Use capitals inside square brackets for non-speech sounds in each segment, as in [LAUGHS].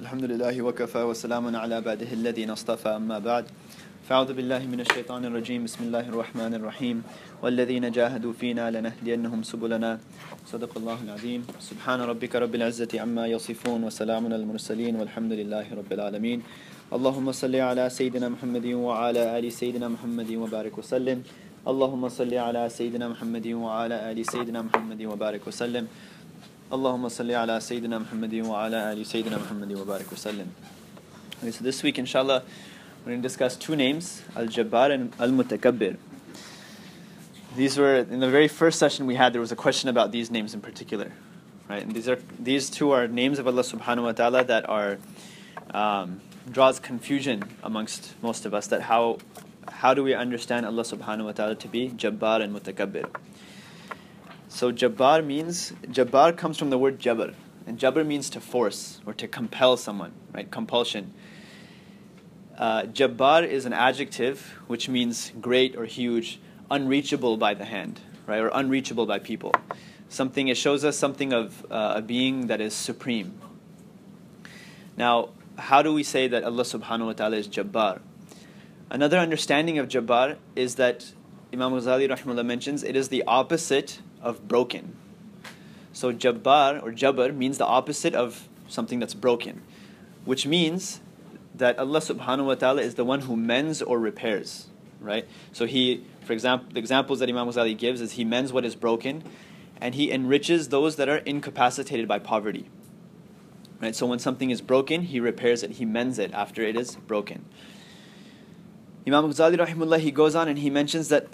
الحمد لله وكفى وسلام على عباده الذين اصطفى أما بعد فأعوذ بالله من الشيطان الرجيم بسم الله الرحمن الرحيم والذين جاهدوا فينا لنهدينهم سبلنا صدق الله العظيم سبحان ربك رب العزة عما يصفون وسلام على المرسلين والحمد لله رب العالمين اللهم صل على سيدنا محمد وعلى آل سيدنا محمد وبارك وسلم اللهم صل على سيدنا محمد وعلى آل سيدنا محمد وبارك وسلم اللهم صل على سيدنا محمد وعلى آل سيدنا محمد وبارك وسلم Okay, so this week, inshallah, we're going to discuss two names, Al-Jabbar and Al-Mutakabbir. These were, in the very first session we had, there was a question about these names in particular. Right? And these, are, these two are names of Allah subhanahu wa ta'ala that are, um, draws confusion amongst most of us, that how, how do we understand Allah subhanahu wa ta'ala to be Jabbar and Mutakabbir. So Jabbar means Jabbar comes from the word Jabr, and Jabr means to force or to compel someone, right? Compulsion. Uh, Jabbar is an adjective which means great or huge, unreachable by the hand, right? Or unreachable by people. Something it shows us something of uh, a being that is supreme. Now, how do we say that Allah Subhanahu wa Taala is Jabbar? Another understanding of Jabbar is that Imam Ghazali rahimahullah mentions it is the opposite of broken. So Jabbar or Jabbar means the opposite of something that's broken, which means that Allah subhanahu wa ta'ala is the one who mends or repairs, right? So he, for example, the examples that Imam Ghazali gives is he mends what is broken and he enriches those that are incapacitated by poverty. Right? So when something is broken, he repairs it, he mends it after it is broken. Imam Ghazali rahimullah he goes on and he mentions that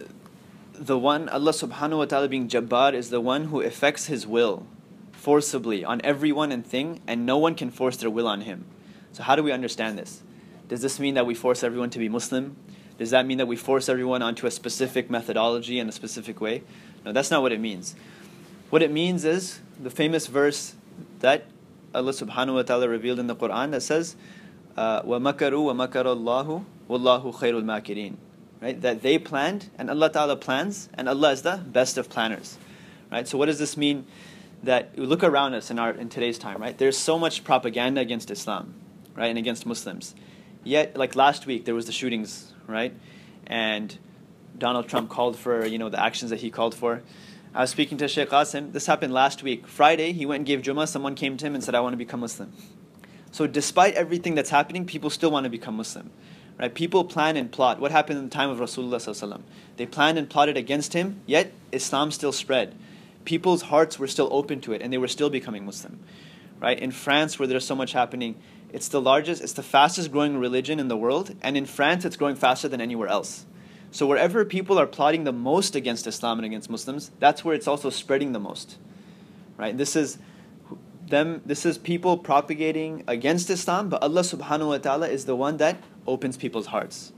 the one Allah subhanahu wa ta'ala being Jabbar is the one who effects his will forcibly on everyone and thing and no one can force their will on him. So how do we understand this? Does this mean that we force everyone to be Muslim? Does that mean that we force everyone onto a specific methodology in a specific way? No, that's not what it means. What it means is the famous verse that Allah subhanahu wa ta'ala revealed in the Quran that says, uh, وَمَكَرُوا وَمَكَرَ اللَّهُ وَاللَّهُ خَيْرُ الْمَاكِرِينَ right? That they planned and Allah Ta'ala plans and Allah is the best of planners. Right? So what does this mean? That look around us in our in today's time, right? There's so much propaganda against Islam, right, and against Muslims. Yet, like last week, there was the shootings, right? And Donald Trump called for, you know, the actions that he called for. I was speaking to Sheikh Qasim. This happened last week. Friday, he went and gave Jummah. Someone came to him and said, I want to become Muslim. So, despite everything that's happening, people still want to become Muslim. Right? People plan and plot. What happened in the time of Rasulullah? They planned and plotted against him, yet Islam still spread. People's hearts were still open to it, and they were still becoming Muslim. Right? In France, where there's so much happening, it's the largest, it's the fastest growing religion in the world, and in France, it's growing faster than anywhere else. So wherever people are plotting the most against Islam and against Muslims, that's where it's also spreading the most. Right? This is them this is people propagating against Islam, but Allah subhanahu wa ta'ala is the one that opens people's hearts.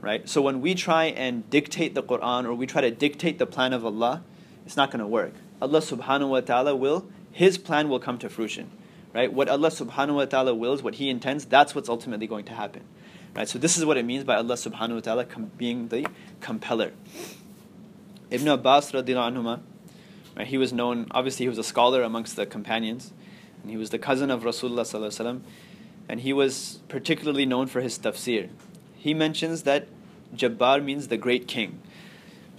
Right? So when we try and dictate the Quran or we try to dictate the plan of Allah, it's not going to work. Allah subhanahu wa ta'ala will, His plan will come to fruition. Right? What Allah subhanahu wa ta'ala wills, what He intends, that's what's ultimately going to happen. Right? So this is what it means by Allah subhanahu wa ta'ala com- being the compeller. Ibn Abbas radiallahu anhuma, right, he was known, obviously he was a scholar amongst the companions, and he was the cousin of Rasulullah sallallahu alaihi wasallam and he was particularly known for his tafsir. He mentions that Jabbar means the great king.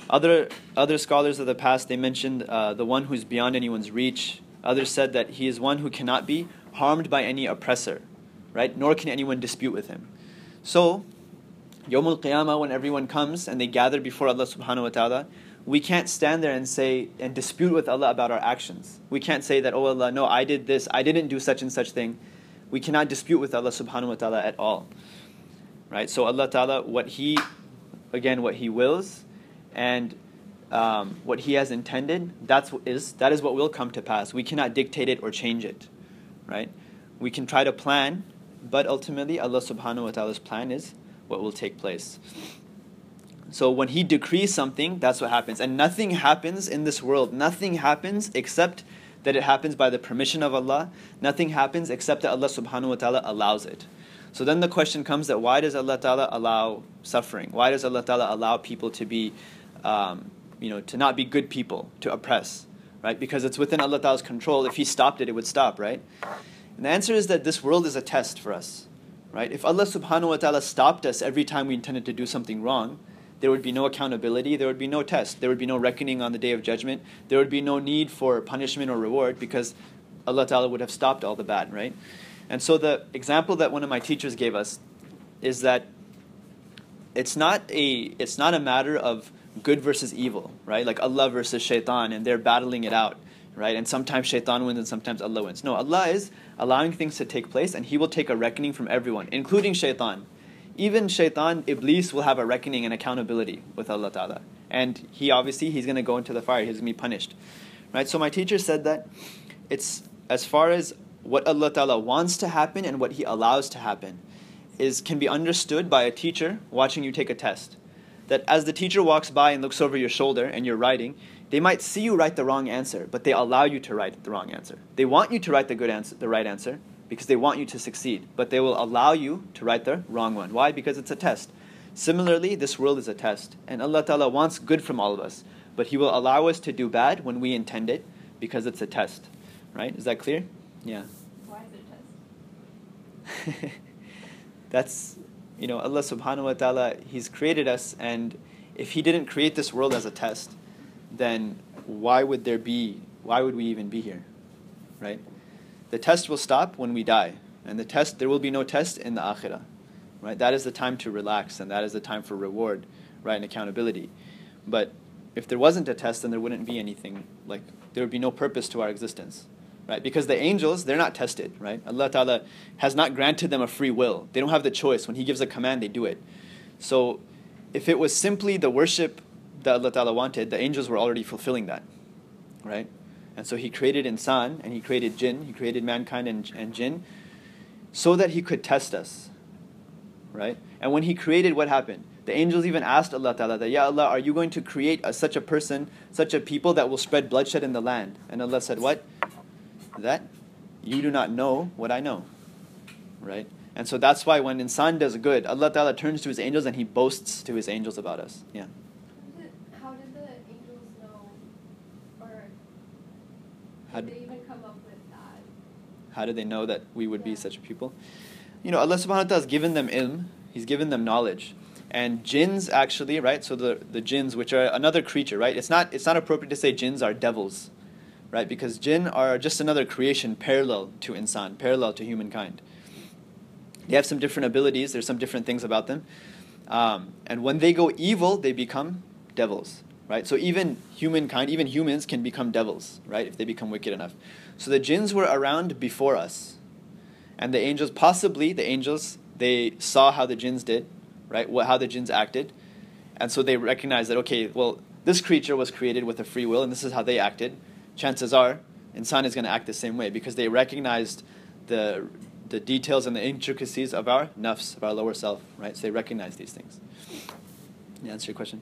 Other, other scholars of the past, they mentioned uh, the one who's beyond anyone's reach. Others said that he is one who cannot be harmed by any oppressor, right? Nor can anyone dispute with him. So, Yawmul Qiyamah, when everyone comes and they gather before Allah subhanahu wa ta'ala, we can't stand there and say and dispute with Allah about our actions. We can't say that, oh Allah, no, I did this, I didn't do such and such thing we cannot dispute with Allah subhanahu wa ta'ala at all. Right? So Allah ta'ala, what He, again, what He wills and um, what He has intended, that's is, that is what will come to pass. We cannot dictate it or change it. Right? We can try to plan, but ultimately Allah subhanahu wa ta'ala's plan is what will take place. So when He decrees something, that's what happens. And nothing happens in this world, nothing happens except that it happens by the permission of Allah. Nothing happens except that Allah subhanahu wa ta'ala allows it. So then the question comes that why does Allah ta'ala allow suffering? Why does Allah ta'ala allow people to be, um, you know, to not be good people, to oppress? Right? Because it's within Allah ta'ala's control. If He stopped it, it would stop, right? And the answer is that this world is a test for us. Right? If Allah subhanahu wa ta'ala stopped us every time we intended to do something wrong, there would be no accountability, there would be no test, there would be no reckoning on the day of judgment, there would be no need for punishment or reward because Allah Ta'ala would have stopped all the bad, right? And so the example that one of my teachers gave us is that it's not a it's not a matter of good versus evil, right? Like Allah versus shaitan and they're battling it out, right? And sometimes shaitan wins and sometimes Allah wins. No, Allah is allowing things to take place and he will take a reckoning from everyone, including shaitan. Even shaitan, Iblis will have a reckoning and accountability with Allah Ta'ala. And he obviously he's gonna go into the fire, he's gonna be punished. Right? So my teacher said that it's as far as what Allah Ta'ala wants to happen and what He allows to happen is can be understood by a teacher watching you take a test. That as the teacher walks by and looks over your shoulder and you're writing, they might see you write the wrong answer, but they allow you to write the wrong answer. They want you to write the good answer, the right answer, because they want you to succeed, but they will allow you to write the wrong one. Why? Because it's a test. Similarly, this world is a test, and Allah Ta'ala wants good from all of us, but He will allow us to do bad when we intend it because it's a test. Right? Is that clear? Yeah. Why is it a test? [LAUGHS] That's, you know, Allah subhanahu wa ta'ala, He's created us, and if He didn't create this world as a test, then why would there be, why would we even be here? Right? The test will stop when we die. And the test, there will be no test in the akhirah. Right? That is the time to relax, and that is the time for reward, right, and accountability. But if there wasn't a test, then there wouldn't be anything, like, there would be no purpose to our existence right? Because the angels, they're not tested, right? Allah Ta'ala has not granted them a free will. They don't have the choice. When He gives a command, they do it. So if it was simply the worship that Allah Ta'ala wanted, the angels were already fulfilling that, right? And so He created insan and He created jinn, He created mankind and, and jinn so that He could test us, right? And when He created, what happened? The angels even asked Allah Ta'ala that, Ya Allah, are you going to create a, such a person, such a people that will spread bloodshed in the land? And Allah said, What? that you do not know what I know. Right? And so that's why when insan does good, Allah Ta'ala turns to his angels and he boasts to his angels about us. Yeah. How did the angels know or how did they even come up with that? How did they know that we would yeah. be such a people? You know, Allah subhanahu wa ta'ala has given them ilm, He's given them knowledge. And jinns actually, right? So the, the jinns, which are another creature, right? It's not it's not appropriate to say jinns are devils right? Because jinn are just another creation parallel to insan, parallel to humankind. They have some different abilities, there's some different things about them. Um, and when they go evil, they become devils, right? So even humankind, even humans can become devils, right? If they become wicked enough. So the jinns were around before us. And the angels, possibly the angels, they saw how the jinns did, right? What, how the jinns acted. And so they recognized that, okay, well, this creature was created with a free will, and this is how they acted chances are insan is going to act the same way because they recognized the the details and the intricacies of our nafs, of our lower self, right? So they recognize these things. Yeah, answer your question.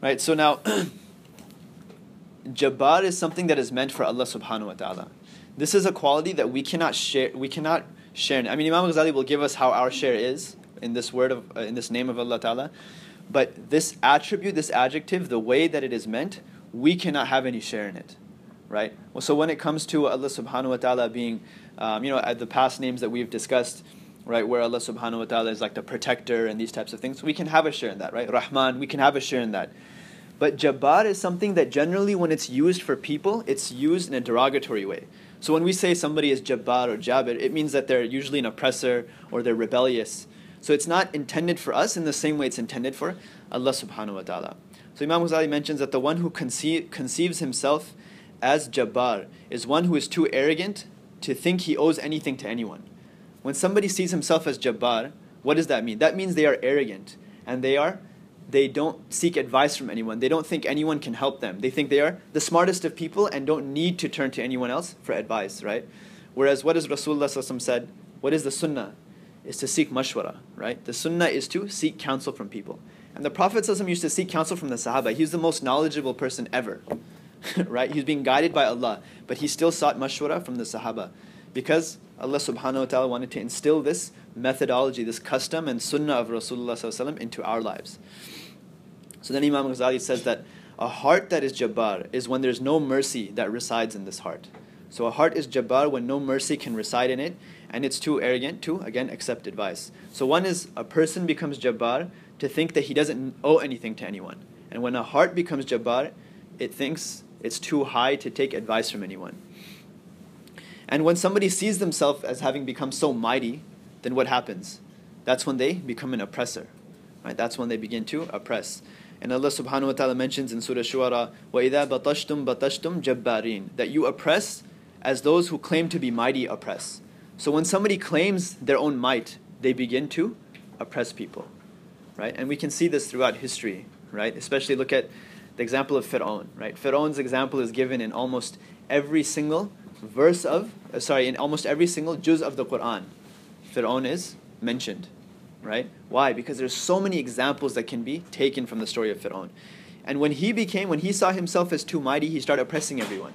Right, so now [CLEARS THROAT] Jabbar is something that is meant for Allah subhanahu wa ta'ala. This is a quality that we cannot share we cannot share. I mean Imam Ghazali will give us how our share is in this word of uh, in this name of Allah Ta'ala. But this attribute, this adjective, the way that it is meant, we cannot have any share in it, right? Well, so when it comes to Allah subhanahu wa ta'ala being, um, you know, the past names that we've discussed, right, where Allah subhanahu wa ta'ala is like the protector and these types of things, we can have a share in that, right? Rahman, we can have a share in that. But Jabbar is something that generally, when it's used for people, it's used in a derogatory way. So when we say somebody is Jabbar or Jabir, it means that they're usually an oppressor or they're rebellious. So it's not intended for us in the same way it's intended for Allah subhanahu wa ta'ala. So Imam Ghazali mentions that the one who conceive, conceives himself as Jabbar is one who is too arrogant to think he owes anything to anyone. When somebody sees himself as Jabbar, what does that mean? That means they are arrogant and they are they don't seek advice from anyone. They don't think anyone can help them. They think they are the smartest of people and don't need to turn to anyone else for advice, right? Whereas what does Rasulullah said? What is the sunnah? Is to seek mashwara, right? The sunnah is to seek counsel from people. And the Prophet used to seek counsel from the Sahaba. He was the most knowledgeable person ever. [LAUGHS] right? He was being guided by Allah, but he still sought mashwara from the Sahaba. Because Allah subhanahu wa ta'ala wanted to instill this methodology, this custom and sunnah of Rasulullah into our lives. So then Imam Ghazali says that a heart that is jabbar is when there's no mercy that resides in this heart. So a heart is Jabbar when no mercy can reside in it, and it's too arrogant to, again, accept advice. So one is a person becomes Jabbar to think that he doesn't owe anything to anyone. And when a heart becomes Jabbar, it thinks it's too high to take advice from anyone. And when somebody sees themselves as having become so mighty, then what happens? That's when they become an oppressor. Right? That's when they begin to oppress. And Allah subhanahu wa ta'ala mentions in Surah Shuara, وَإِذَا بَطَشْتُمْ بَطَشْتُمْ جَبَّارِينَ That you oppress as those who claim to be mighty oppress. So when somebody claims their own might, they begin to oppress people. Right? And we can see this throughout history, right? Especially look at the example of Fir'aun, right? Fir'aun's example is given in almost every single verse of, uh, sorry, in almost every single juz of the Quran. Fir'aun is mentioned, right? Why? Because there's so many examples that can be taken from the story of Fir'aun. And when he became, when he saw himself as too mighty, he started oppressing everyone,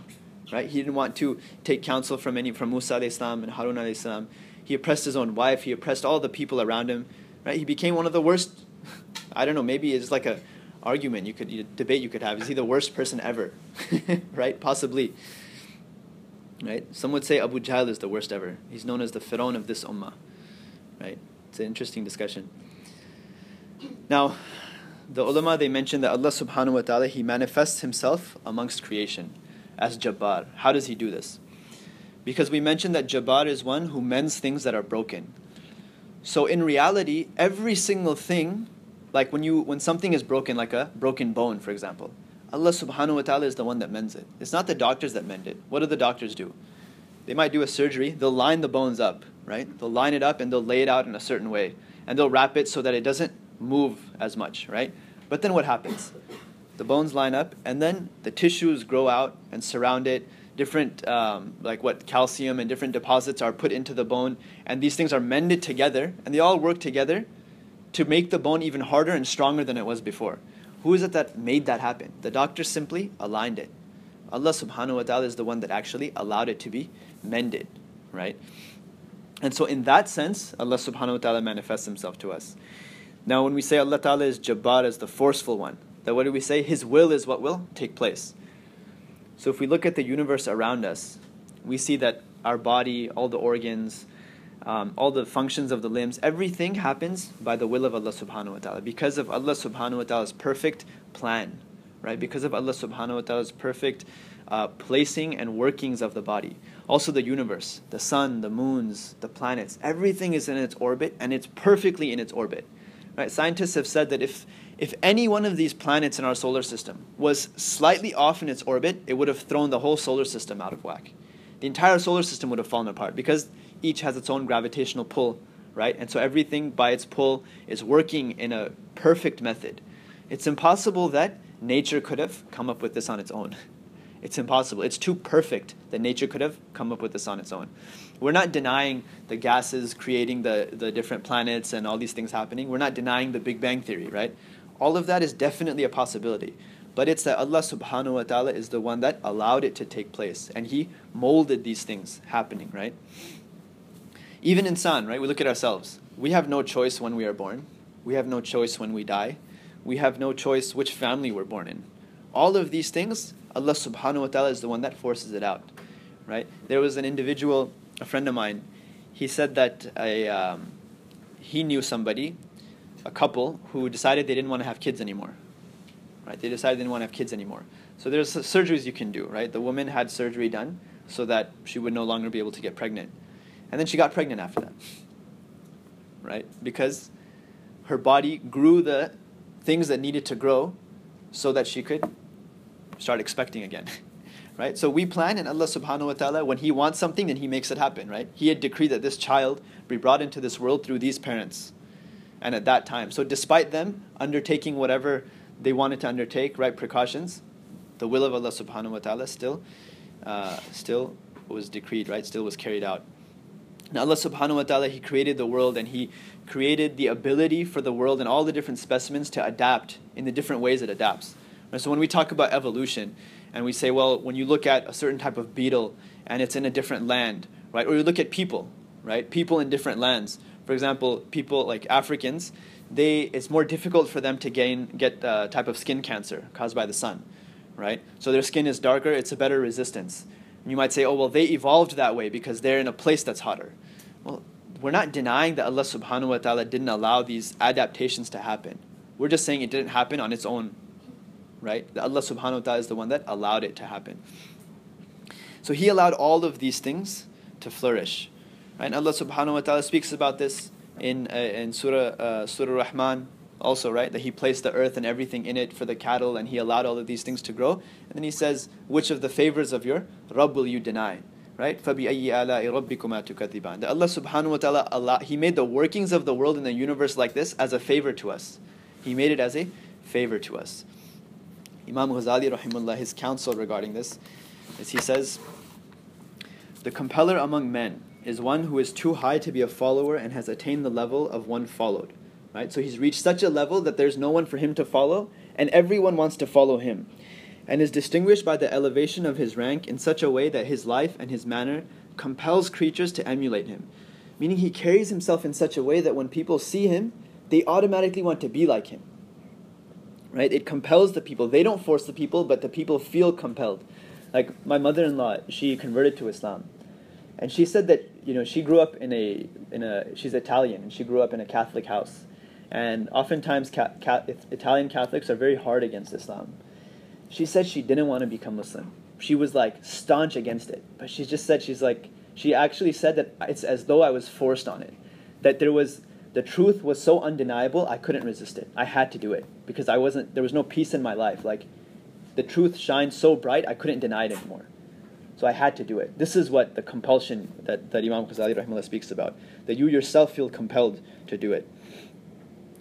right? He didn't want to take counsel from any, from Musa Islam and Harun alayhi He oppressed his own wife. He oppressed all the people around him, right? He became one of the worst. [LAUGHS] I don't know. Maybe it's like a argument you could debate you could have. Is he the worst person ever? [LAUGHS] right? Possibly. Right? Some would say Abu Jahl is the worst ever. He's known as the Fir'aun of this ummah. Right? It's an interesting discussion. Now, the ulama they mentioned that Allah subhanahu wa ta'ala he manifests himself amongst creation as Jabbar. How does he do this? Because we mentioned that Jabbar is one who mends things that are broken. So in reality, every single thing, like when you when something is broken, like a broken bone, for example, Allah subhanahu wa ta'ala is the one that mends it. It's not the doctors that mend it. What do the doctors do? They might do a surgery, they'll line the bones up right? They'll line it up and they'll lay it out in a certain way. And they'll wrap it so that it doesn't move as much, right? But then what happens? The bones line up and then the tissues grow out and surround it. Different, um, like what calcium and different deposits are put into the bone, and these things are mended together, and they all work together to make the bone even harder and stronger than it was before. Who is it that made that happen? The doctor simply aligned it. Allah subhanahu wa ta'ala is the one that actually allowed it to be mended, right? And so, in that sense, Allah subhanahu wa ta'ala manifests Himself to us. Now, when we say Allah ta'ala is Jabbar, as the forceful one, that what do we say? His will is what will take place. So, if we look at the universe around us, we see that our body, all the organs, um, all the functions of the limbs, everything happens by the will of Allah subhanahu wa ta'ala. Because of Allah subhanahu wa ta'ala's perfect plan, right? Because of Allah subhanahu wa ta'ala's perfect uh, placing and workings of the body. Also, the universe, the sun, the moons, the planets, everything is in its orbit and it's perfectly in its orbit. Right? Scientists have said that if, if any one of these planets in our solar system was slightly off in its orbit, it would have thrown the whole solar system out of whack. The entire solar system would have fallen apart because each has its own gravitational pull, right? And so everything by its pull is working in a perfect method. It's impossible that nature could have come up with this on its own. It's impossible. It's too perfect that nature could have come up with this on its own. We're not denying the gases creating the, the different planets and all these things happening. We're not denying the Big Bang Theory, right? All of that is definitely a possibility. But it's that Allah subhanahu wa ta'ala is the one that allowed it to take place. And He molded these things happening, right? Even insan, right? We look at ourselves. We have no choice when we are born. We have no choice when we die. We have no choice which family we're born in. All of these things Allah subhanahu wa ta'ala is the one that forces it out. Right? There was an individual, a friend of mine, he said that a, um, he knew somebody, a couple, who decided they didn't want to have kids anymore. Right? They decided they didn't want to have kids anymore. So there's surgeries you can do, right? The woman had surgery done so that she would no longer be able to get pregnant. And then she got pregnant after that. Right? Because her body grew the things that needed to grow so that she could start expecting again. [LAUGHS] right? So we plan, and Allah subhanahu wa ta'ala, when He wants something, then He makes it happen, right? He had decreed that this child be brought into this world through these parents. And at that time. So despite them undertaking whatever they wanted to undertake, right, precautions, the will of Allah subhanahu wa ta'ala still, uh, still was decreed, right? Still was carried out. Now Allah subhanahu wa ta'ala, He created the world and He created the ability for the world and all the different specimens to adapt in the different ways it adapts. So when we talk about evolution, and we say, well, when you look at a certain type of beetle and it's in a different land, right? Or you look at people, right? People in different lands. For example, people like Africans, they it's more difficult for them to gain get a type of skin cancer caused by the sun, right? So their skin is darker, it's a better resistance. And you might say, oh, well, they evolved that way because they're in a place that's hotter. Well, we're not denying that Allah subhanahu wa ta'ala didn't allow these adaptations to happen. We're just saying it didn't happen on its own, right? That Allah subhanahu wa ta'ala is the one that allowed it to happen. So He allowed all of these things to flourish. Right? And Allah subhanahu wa ta'ala speaks about this in, uh, in Surah, uh, Surah Rahman also, right? That He placed the earth and everything in it for the cattle and He allowed all of these things to grow. And then He says, Which of the favors of your Rabb will you deny? Right? فَبِأَيِّ آلَاءِ رَبِّكُمَا تُكَذِّبَانِ That Allah subhanahu wa ta'ala, Allah, He made the workings of the world and the universe like this as a favor to us. He made it as a favor to us. Imam Ghazali, rahimullah, his counsel regarding this is he says, The compeller among men is one who is too high to be a follower and has attained the level of one followed. Right? So he's reached such a level that there's no one for him to follow, and everyone wants to follow him, and is distinguished by the elevation of his rank in such a way that his life and his manner compels creatures to emulate him. Meaning he carries himself in such a way that when people see him, they automatically want to be like him. Right? It compels the people. They don't force the people, but the people feel compelled. Like my mother-in-law, she converted to Islam and she said that you know she grew up in a in a she's Italian and she grew up in a Catholic house, and oftentimes ca- ca- Italian Catholics are very hard against Islam. She said she didn't want to become Muslim. She was like staunch against it, but she just said she's like she actually said that it's as though I was forced on it, that there was the truth was so undeniable I couldn't resist it. I had to do it because I wasn't there was no peace in my life. Like the truth shined so bright I couldn't deny it anymore. So I had to do it. This is what the compulsion that, that Imam Ghazali rahimahullah speaks about, that you yourself feel compelled to do it.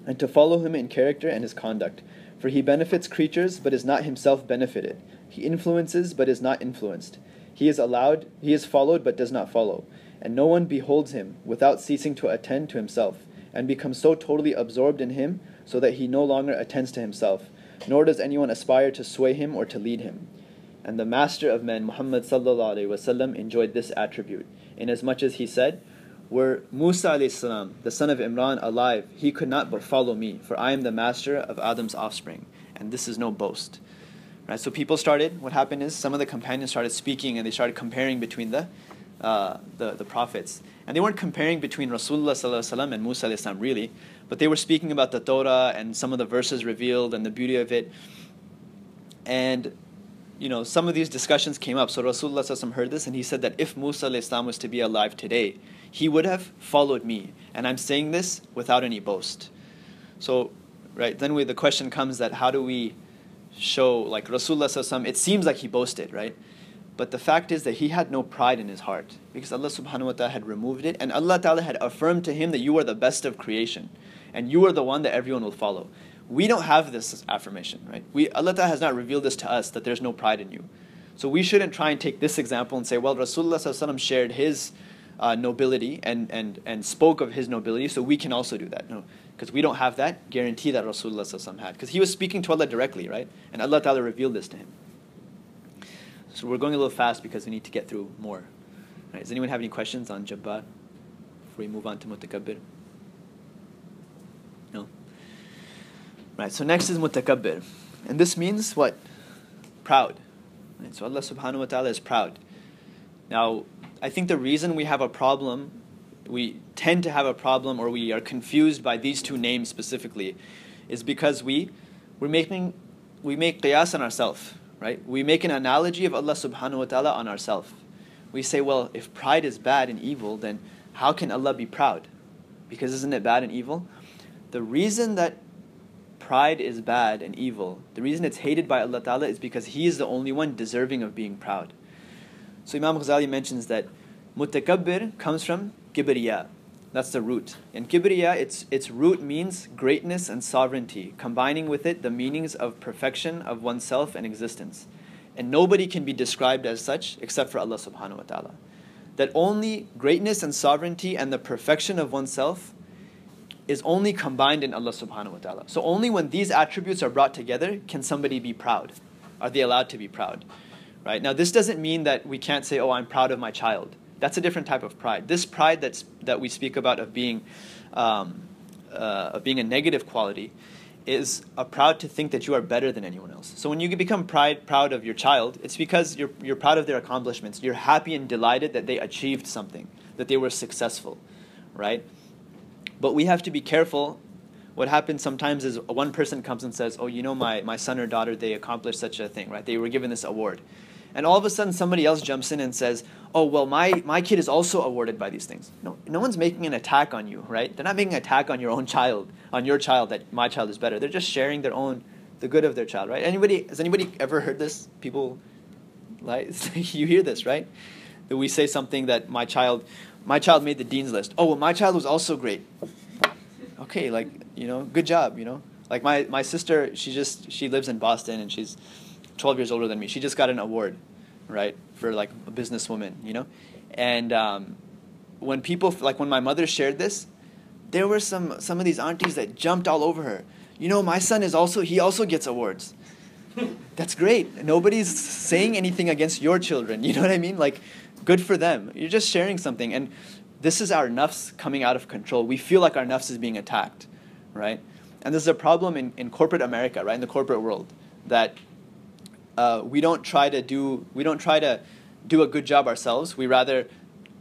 And to follow him in character and his conduct. For he benefits creatures, but is not himself benefited. He influences, but is not influenced. He is allowed, he is followed, but does not follow. And no one beholds him without ceasing to attend to himself, and becomes so totally absorbed in him so that he no longer attends to himself, nor does anyone aspire to sway him or to lead him. And the master of men, Muhammad sallallahu alaihi wasallam, enjoyed this attribute, inasmuch as he said, "Were Musa salam, the son of Imran, alive, he could not but follow me, for I am the master of Adam's offspring, and this is no boast." Right. So people started. What happened is some of the companions started speaking, and they started comparing between the uh, the, the prophets. And they weren't comparing between Rasulullah and Musa salam really, but they were speaking about the Torah and some of the verses revealed and the beauty of it. And you know, some of these discussions came up. So Rasulullah heard this and he said that if Musa was to be alive today, he would have followed me. And I'm saying this without any boast. So, right, then we, the question comes that how do we show, like Rasulullah it seems like he boasted, right? But the fact is that he had no pride in his heart because Allah subhanahu wa ta'ala had removed it and Allah ta'ala had affirmed to him that you are the best of creation and you are the one that everyone will follow. We don't have this affirmation, right? We, Allah Ta'ala has not revealed this to us that there's no pride in you. So we shouldn't try and take this example and say, well, Rasulullah shared his uh, nobility and, and, and spoke of his nobility, so we can also do that. No, because we don't have that guarantee that Rasulullah had. Because he was speaking to Allah directly, right? And Allah Ta'ala revealed this to him. So we're going a little fast because we need to get through more. Right, does anyone have any questions on Jabbar before we move on to Mutakabbir? No? Right, so next is mutakabbir. And this means what? Proud. Right, so Allah subhanahu wa ta'ala is proud. Now, I think the reason we have a problem, we tend to have a problem or we are confused by these two names specifically, is because we, we're making, we make qiyas on ourselves, right? We make an analogy of Allah subhanahu wa ta'ala on ourselves. We say, well, if pride is bad and evil, then how can Allah be proud? Because isn't it bad and evil? The reason that pride is bad and evil, the reason it's hated by Allah Ta'ala is because He is the only one deserving of being proud. So Imam Ghazali mentions that mutakabbir comes from kibriya. That's the root. And kibriya, its, its root means greatness and sovereignty, combining with it the meanings of perfection of oneself and existence. And nobody can be described as such except for Allah subhanahu wa ta'ala. That only greatness and sovereignty and the perfection of oneself is only combined in Allah subhanahu wa ta'ala. So only when these attributes are brought together can somebody be proud. Are they allowed to be proud? Right? Now this doesn't mean that we can't say, Oh, I'm proud of my child. That's a different type of pride. This pride that's that we speak about of being um, uh, of being a negative quality is uh, proud to think that you are better than anyone else. So when you become pride, proud of your child, it's because you're, you're proud of their accomplishments. You're happy and delighted that they achieved something, that they were successful, right? But we have to be careful. What happens sometimes is one person comes and says, Oh, you know, my, my son or daughter, they accomplished such a thing, right? They were given this award. And all of a sudden, somebody else jumps in and says, "Oh, well, my, my kid is also awarded by these things." No, no one's making an attack on you, right? They're not making an attack on your own child, on your child that my child is better. They're just sharing their own, the good of their child, right? Anybody has anybody ever heard this? People, like [LAUGHS] you hear this, right? That we say something that my child, my child made the dean's list. Oh, well, my child was also great. Okay, like you know, good job, you know. Like my my sister, she just she lives in Boston and she's 12 years older than me. She just got an award, right, for like a businesswoman, you know? And um, when people, like when my mother shared this, there were some, some of these aunties that jumped all over her. You know, my son is also, he also gets awards. [LAUGHS] That's great. Nobody's saying anything against your children. You [LAUGHS] know what I mean? Like, good for them. You're just sharing something. And this is our nafs coming out of control. We feel like our nafs is being attacked, right? And this is a problem in, in corporate America, right? In the corporate world, that uh, we don't try to do we don't try to do a good job ourselves. We rather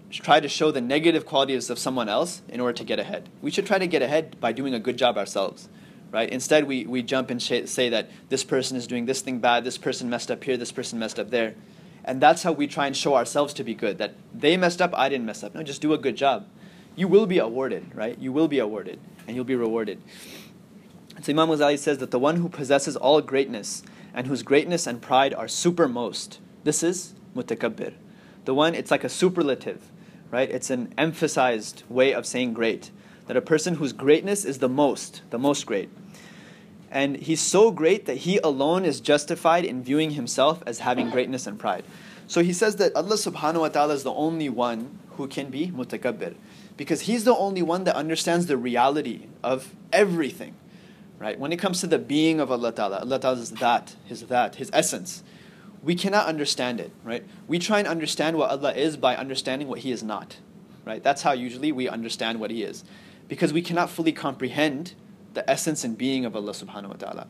try to show the negative qualities of someone else in order to get ahead. We should try to get ahead by doing a good job ourselves, right? Instead, we, we jump and sh- say that this person is doing this thing bad, this person messed up here, this person messed up there. And that's how we try and show ourselves to be good, that they messed up, I didn't mess up. No, just do a good job. You will be awarded, right? You will be awarded, and you'll be rewarded. So Imam Ghazali says that the one who possesses all greatness and whose greatness and pride are supermost. This is mutakabbir. The one, it's like a superlative, right? It's an emphasized way of saying great. That a person whose greatness is the most, the most great. And he's so great that he alone is justified in viewing himself as having greatness and pride. So he says that Allah subhanahu wa ta'ala is the only one who can be mutakabbir. Because he's the only one that understands the reality of everything right? When it comes to the being of Allah Ta'ala, Allah Ta'ala's that, His that, His essence, we cannot understand it, right? We try and understand what Allah is by understanding what He is not, right? That's how usually we understand what He is. Because we cannot fully comprehend the essence and being of Allah subhanahu wa ta'ala.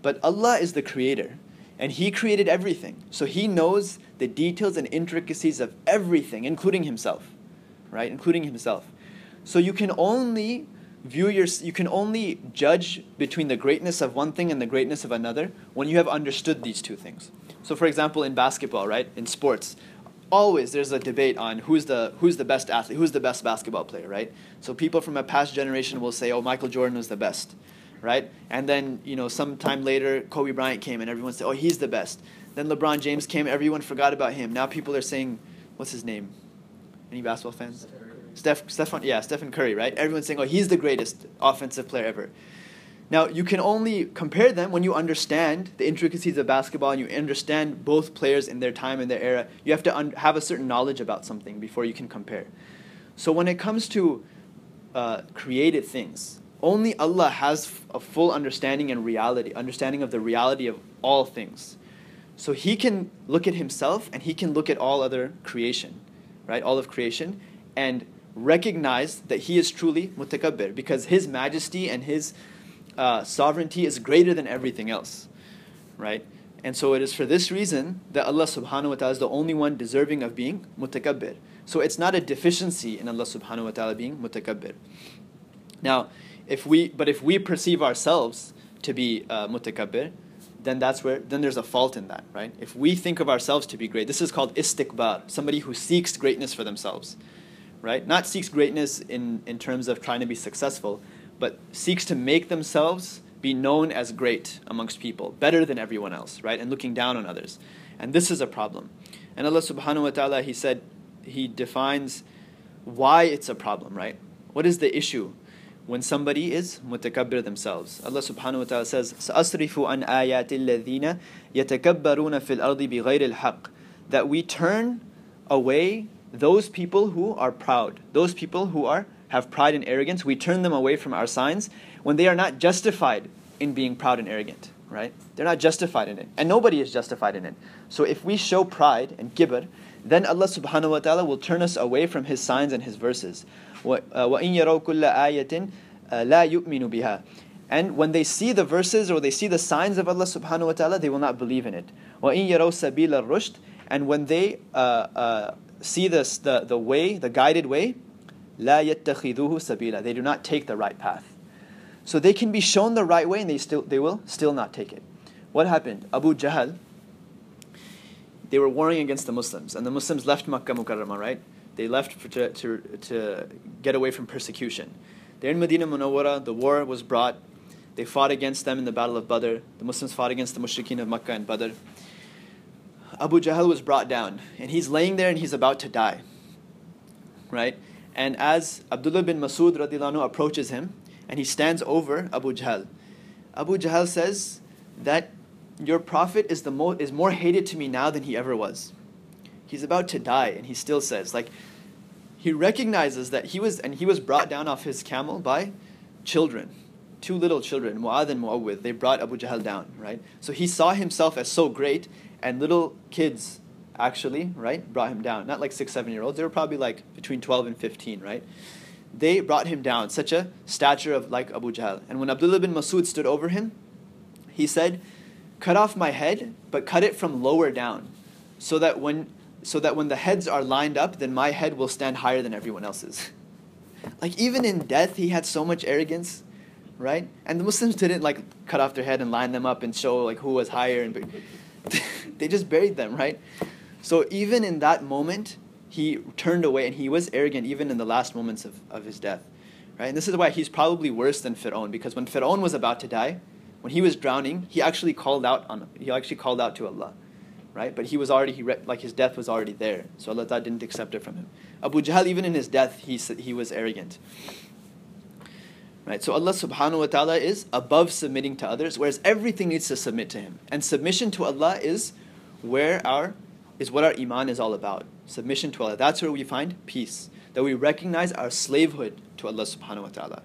But Allah is the creator, and He created everything. So He knows the details and intricacies of everything, including Himself, right? Including Himself. So you can only view your you can only judge between the greatness of one thing and the greatness of another when you have understood these two things. So for example in basketball right in sports always there's a debate on who's the who's the best athlete who's the best basketball player right? So people from a past generation will say oh michael jordan was the best right? And then you know sometime later kobe bryant came and everyone said oh he's the best. Then lebron james came everyone forgot about him. Now people are saying what's his name? Any basketball fans Steph, yeah, Stephen Curry, right? Everyone's saying, oh, he's the greatest offensive player ever. Now, you can only compare them when you understand the intricacies of basketball and you understand both players in their time and their era. You have to un- have a certain knowledge about something before you can compare. So, when it comes to uh, created things, only Allah has a full understanding and reality, understanding of the reality of all things. So, He can look at Himself and He can look at all other creation, right? All of creation, and recognize that he is truly mutakabbir because his majesty and his uh, sovereignty is greater than everything else, right? And so it is for this reason that Allah subhanahu wa ta'ala is the only one deserving of being mutakabbir. So it's not a deficiency in Allah subhanahu wa ta'ala being mutakabbir. Now, if we, but if we perceive ourselves to be uh, mutakabbir, then that's where, then there's a fault in that, right? If we think of ourselves to be great, this is called istikbar, somebody who seeks greatness for themselves right? Not seeks greatness in, in terms of trying to be successful, but seeks to make themselves be known as great amongst people, better than everyone else, right? And looking down on others. And this is a problem. And Allah subhanahu wa ta'ala, He said, He defines why it's a problem, right? What is the issue when somebody is mutakabbir themselves? Allah subhanahu wa ta'ala says, سَأَصْرِفُ عَنْ آيَاتِ الَّذِينَ يَتَكَبَّرُونَ فِي الْأَرْضِ بِغَيْرِ الْحَقِّ That we turn away those people who are proud, those people who are have pride and arrogance, we turn them away from our signs when they are not justified in being proud and arrogant, right? They're not justified in it. And nobody is justified in it. So if we show pride and kibr, then Allah subhanahu wa ta'ala will turn us away from His signs and His verses. Uh, uh, and when they see the verses or they see the signs of Allah subhanahu wa ta'ala, they will not believe in it. And when they uh, uh, see this, the, the way, the guided way, لَا يَتَّخِذُوهُ سَبِيلًا They do not take the right path. So they can be shown the right way and they, still, they will still not take it. What happened? Abu Jahl, they were warring against the Muslims, and the Muslims left Makkah Mukarramah, right? They left for, to, to, to get away from persecution. They're in Medina Munawwara, the war was brought. They fought against them in the Battle of Badr. The Muslims fought against the mushrikeen of Makkah and Badr. Abu Jahl was brought down, and he's laying there and he's about to die. Right? And as Abdullah bin Masud radiallahu approaches him, and he stands over Abu Jahl, Abu Jahl says that your prophet is, the mo- is more hated to me now than he ever was. He's about to die, and he still says, like, he recognizes that he was, and he was brought down off his camel by children, two little children, Mu'adh and Mu'awwidh. They brought Abu Jahl down, right? So he saw himself as so great, and little kids actually, right, brought him down. Not like six, seven year olds. They were probably like between 12 and 15, right? They brought him down, such a stature of like Abu Jahl. And when Abdullah bin Masud stood over him, he said, Cut off my head, but cut it from lower down, so that when so that when the heads are lined up, then my head will stand higher than everyone else's. [LAUGHS] like even in death, he had so much arrogance, right? And the Muslims didn't like cut off their head and line them up and show like who was higher, and [LAUGHS] [LAUGHS] they just buried them, right? So even in that moment, he turned away and he was arrogant even in the last moments of, of his death. Right? And this is why he's probably worse than Fir'aun, because when Fir'aun was about to die, when he was drowning, he actually called out on he actually called out to Allah. Right? But he was already he re- like his death was already there. So Allah Ta'ala didn't accept it from him. Abu Jahl, even in his death, he he was arrogant. Right? So Allah subhanahu wa ta'ala is above submitting to others, whereas everything needs to submit to him. And submission to Allah is where our is what our iman is all about. Submission to Allah. That's where we find peace. That we recognize our slavehood to Allah subhanahu wa ta'ala.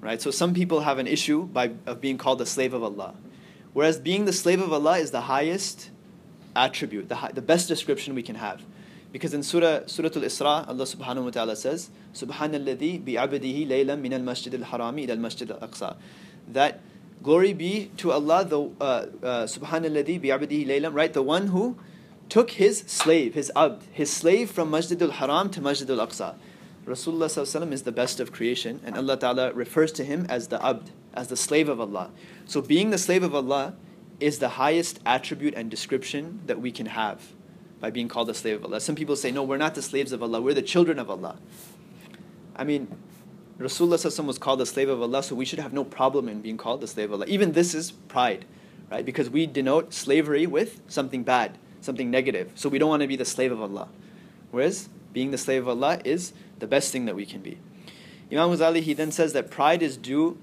Right? So some people have an issue by of being called the slave of Allah. Whereas being the slave of Allah is the highest attribute, the, high, the best description we can have. Because in Surah Surah Al-Isra, Allah subhanahu wa ta'ala says, Subhanalladhi bi'abdihi laylan min al-masjid al-harami ila al-masjid al-aqsa. That glory be to Allah, the uh, uh, Subhanalladhi bi'abdihi laylan, right? The one who took his slave, his abd, his slave from Masjid al-Haram to Masjid al-Aqsa. Rasulullah is the best of creation, and Allah Ta'ala refers to him as the abd, as the slave of Allah. So being the slave of Allah is the highest attribute and description that we can have by being called the slave of Allah. Some people say, no, we're not the slaves of Allah, we're the children of Allah. I mean, Rasulullah was called the slave of Allah, so we should have no problem in being called the slave of Allah. Even this is pride, right? Because we denote slavery with something bad, something negative. So we don't want to be the slave of Allah. Whereas being the slave of Allah is the best thing that we can be. Imam Ghazali, he then says that pride is due,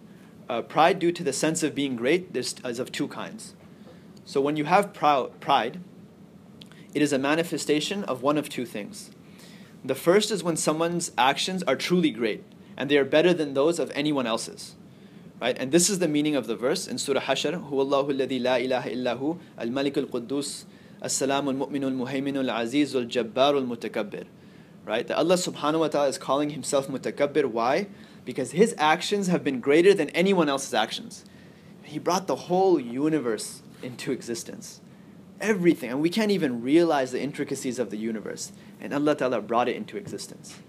uh, pride due to the sense of being great is, of two kinds. So when you have proud, pride, it is a manifestation of one of two things. The first is when someone's actions are truly great and they are better than those of anyone else's. Right? And this is the meaning of the verse in Surah Hashr, al-malik al-quddus as-salam al-mu'min al-muhaymin al-aziz al-jabbar al-mutakabbir. Right? That Allah subhanahu wa ta'ala is calling himself mutakabbir. Why? Because his actions have been greater than anyone else's actions. He brought the whole universe into existence everything. And we can't even realize the intricacies of the universe. And Allah Ta'ala brought it into existence.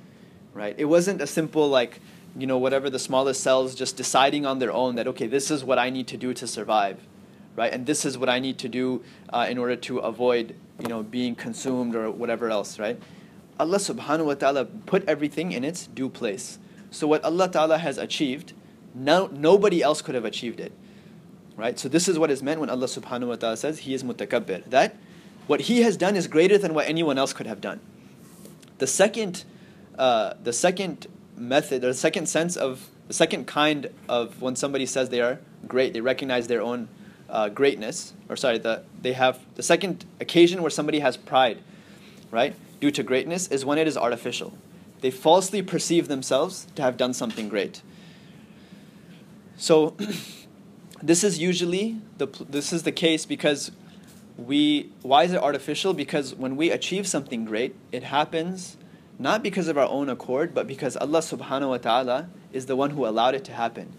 Right? It wasn't a simple like, you know, whatever the smallest cells just deciding on their own that, okay, this is what I need to do to survive. Right? And this is what I need to do uh, in order to avoid, you know, being consumed or whatever else, right? Allah subhanahu wa ta'ala put everything in its due place. So what Allah Ta'ala has achieved, no, nobody else could have achieved it. Right? So this is what is meant when Allah subhanahu wa ta'ala says He is mutakabbir. That what He has done is greater than what anyone else could have done. The second, uh, the second method, or the second sense of, the second kind of when somebody says they are great, they recognize their own uh, greatness, or sorry, the, they have, the second occasion where somebody has pride, right, due to greatness is when it is artificial. They falsely perceive themselves to have done something great. So, [CLEARS THROAT] this is usually the this is the case because we why is it artificial because when we achieve something great it happens not because of our own accord but because Allah subhanahu wa ta'ala is the one who allowed it to happen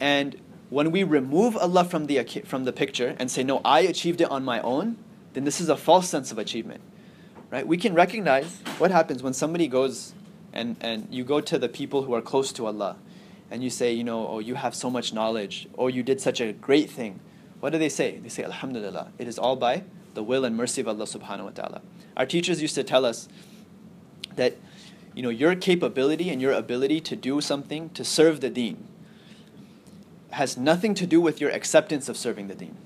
and when we remove Allah from the, from the picture and say, no, I achieved it on my own, then this is a false sense of achievement. Right? We can recognize what happens when somebody goes and, and you go to the people who are close to Allah and you say, you know, oh, you have so much knowledge, or you did such a great thing. What do they say? They say, Alhamdulillah. It is all by the will and mercy of Allah subhanahu wa ta'ala. Our teachers used to tell us that, you know, your capability and your ability to do something to serve the deen has nothing to do with your acceptance of serving the deen.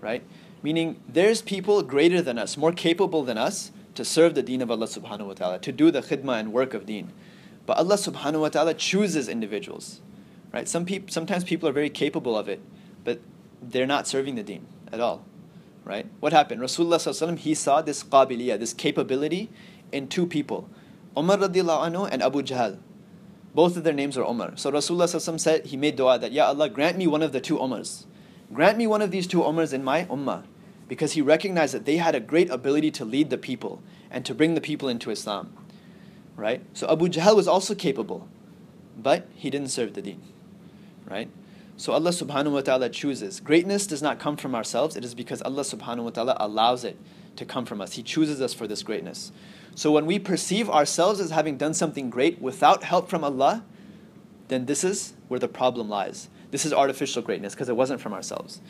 Right? Meaning, there's people greater than us, more capable than us, to serve the deen of Allah subhanahu wa ta'ala, to do the khidmah and work of deen. But Allah subhanahu wa ta'ala chooses individuals. Right? Some peop- sometimes people are very capable of it, but they're not serving the deen at all. Right? What happened? Rasulullah he saw this qabiliyah, this capability in two people. Umar radiallahu anhu and Abu Jahl. Both of their names are Umar. So Rasulullah said, he made dua that, Ya Allah, grant me one of the two Umars. Grant me one of these two Umars in my ummah. Because he recognized that they had a great ability to lead the people and to bring the people into Islam right? So Abu Jahl was also capable, but he didn't serve the deen, right? So Allah subhanahu wa ta'ala chooses. Greatness does not come from ourselves, it is because Allah subhanahu wa ta'ala allows it to come from us. He chooses us for this greatness. So when we perceive ourselves as having done something great without help from Allah, then this is where the problem lies. This is artificial greatness because it wasn't from ourselves.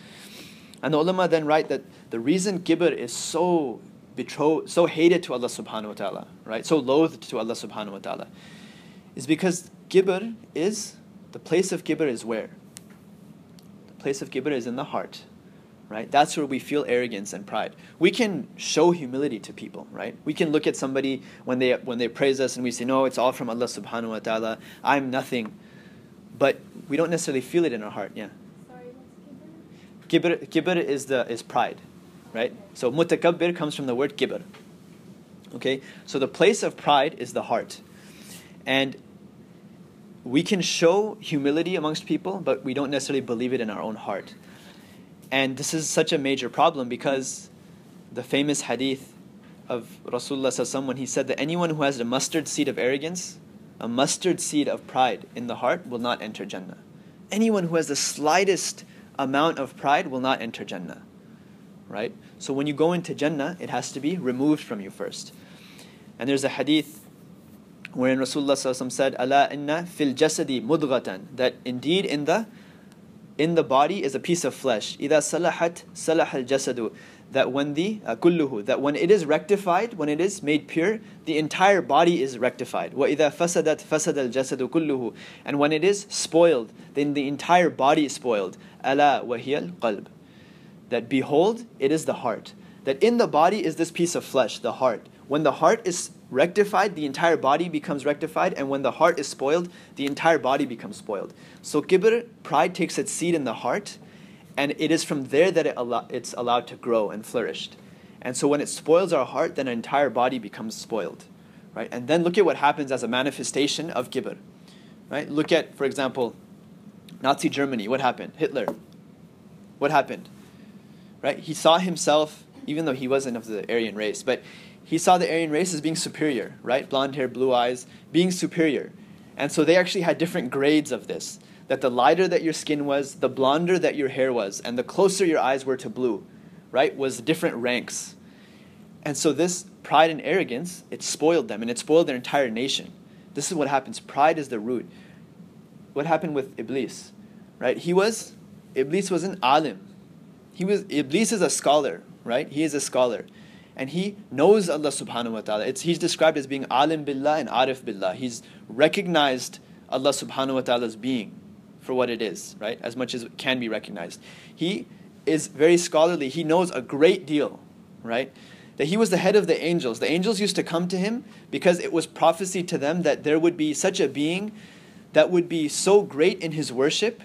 And the ulama then write that the reason kibr is so betrothed, so hated to Allah subhanahu wa ta'ala, right? So loathed to Allah subhanahu wa ta'ala. Is because kibr is, the place of kibr is where? The place of kibr is in the heart, right? That's where we feel arrogance and pride. We can show humility to people, right? We can look at somebody when they, when they praise us and we say, no, it's all from Allah subhanahu wa ta'ala, I'm nothing. But we don't necessarily feel it in our heart, yeah. Sorry, what's kibr? Kibr, kibr is, the, is pride right? So mutakabbir comes from the word kibr. Okay? So the place of pride is the heart. And we can show humility amongst people, but we don't necessarily believe it in our own heart. And this is such a major problem because the famous hadith of Rasulullah when he said that anyone who has a mustard seed of arrogance, a mustard seed of pride in the heart will not enter Jannah. Anyone who has the slightest amount of pride will not enter Jannah right? So when you go into Jannah, it has to be removed from you first. And there's a hadith wherein Rasulullah said, "Allah inna fil jasadi mudghatan," that indeed in the in the body is a piece of flesh. إذا salahat salah al jasadu. That when the uh, kulluhu, that when it is rectified, when it is made pure, the entire body is rectified. وإذا fasadat fasad al jasadu kulluhu. And when it is spoiled, then the entire body is spoiled. ألا وهي القلب that behold, it is the heart. That in the body is this piece of flesh, the heart. When the heart is rectified, the entire body becomes rectified, and when the heart is spoiled, the entire body becomes spoiled. So kibr, pride takes its seed in the heart, and it is from there that it allow, it's allowed to grow and flourish. And so when it spoils our heart, then our entire body becomes spoiled. Right? And then look at what happens as a manifestation of kibr. Right? Look at, for example, Nazi Germany. What happened? Hitler. What happened? right? He saw himself, even though he wasn't of the Aryan race, but he saw the Aryan race as being superior, right? Blonde hair, blue eyes, being superior. And so they actually had different grades of this. That the lighter that your skin was, the blonder that your hair was, and the closer your eyes were to blue, right, was different ranks. And so this pride and arrogance, it spoiled them and it spoiled their entire nation. This is what happens. Pride is the root. What happened with Iblis? Right? He was, Iblis was an alim he was Iblis is a scholar, right? He is a scholar. And he knows Allah subhanahu wa ta'ala. It's, he's described as being alim billah and arif billah. He's recognized Allah subhanahu wa ta'ala's being for what it is, right? As much as it can be recognized. He is very scholarly. He knows a great deal, right? That he was the head of the angels. The angels used to come to him because it was prophecy to them that there would be such a being that would be so great in his worship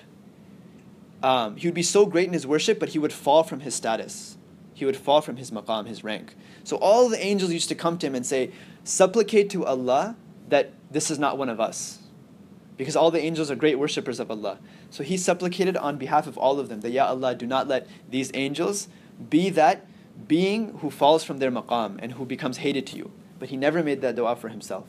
um, he would be so great in his worship, but he would fall from his status. He would fall from his maqam, his rank. So all the angels used to come to him and say, Supplicate to Allah that this is not one of us. Because all the angels are great worshippers of Allah. So he supplicated on behalf of all of them that, Ya Allah, do not let these angels be that being who falls from their maqam and who becomes hated to you. But he never made that dua for himself.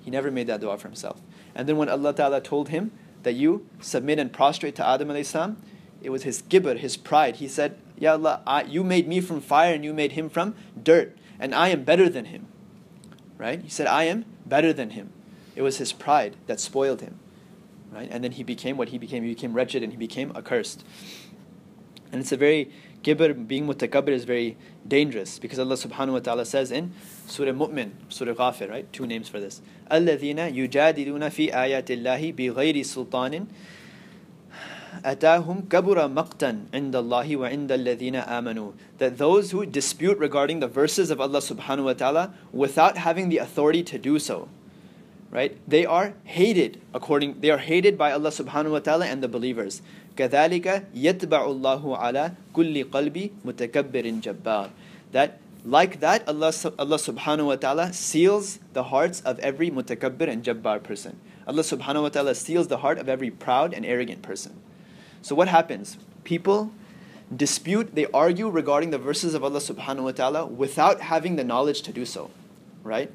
He never made that dua for himself. And then when Allah Ta'ala told him that you submit and prostrate to Adam alayhi salam, it was his kibr, his pride. He said, Ya Allah, I, you made me from fire and you made him from dirt, and I am better than him. Right? He said, I am better than him. It was his pride that spoiled him. Right? And then he became what he became. He became wretched and he became accursed. And it's a very Kibr being mutakabbir is very dangerous because Allah subhanahu wa ta'ala says in Surah Mu'min, Surah Ghafir, right? Two names for this. Alladina yujadiluna fi ayatillahi bighayri sultanin سُلْطَانٍ أَتَاهُمْ كَبُرَ مَقْتًا عِنْدَ اللَّهِ وَعِنْدَ الَّذِينَ آمَنُوا That those who dispute regarding the verses of Allah subhanahu wa ta'ala without having the authority to do so, right? They are hated according they are hated by Allah subhanahu wa ta'ala and the believers. كذلك يتبع الله على كل قلب متكبر جبار that like that Allah, Allah subhanahu wa ta'ala seals the hearts of every mutakabbir and jabbar person Allah subhanahu wa ta'ala seals the heart of every proud and arrogant person so what happens people dispute they argue regarding the verses of Allah subhanahu wa ta'ala without having the knowledge to do so right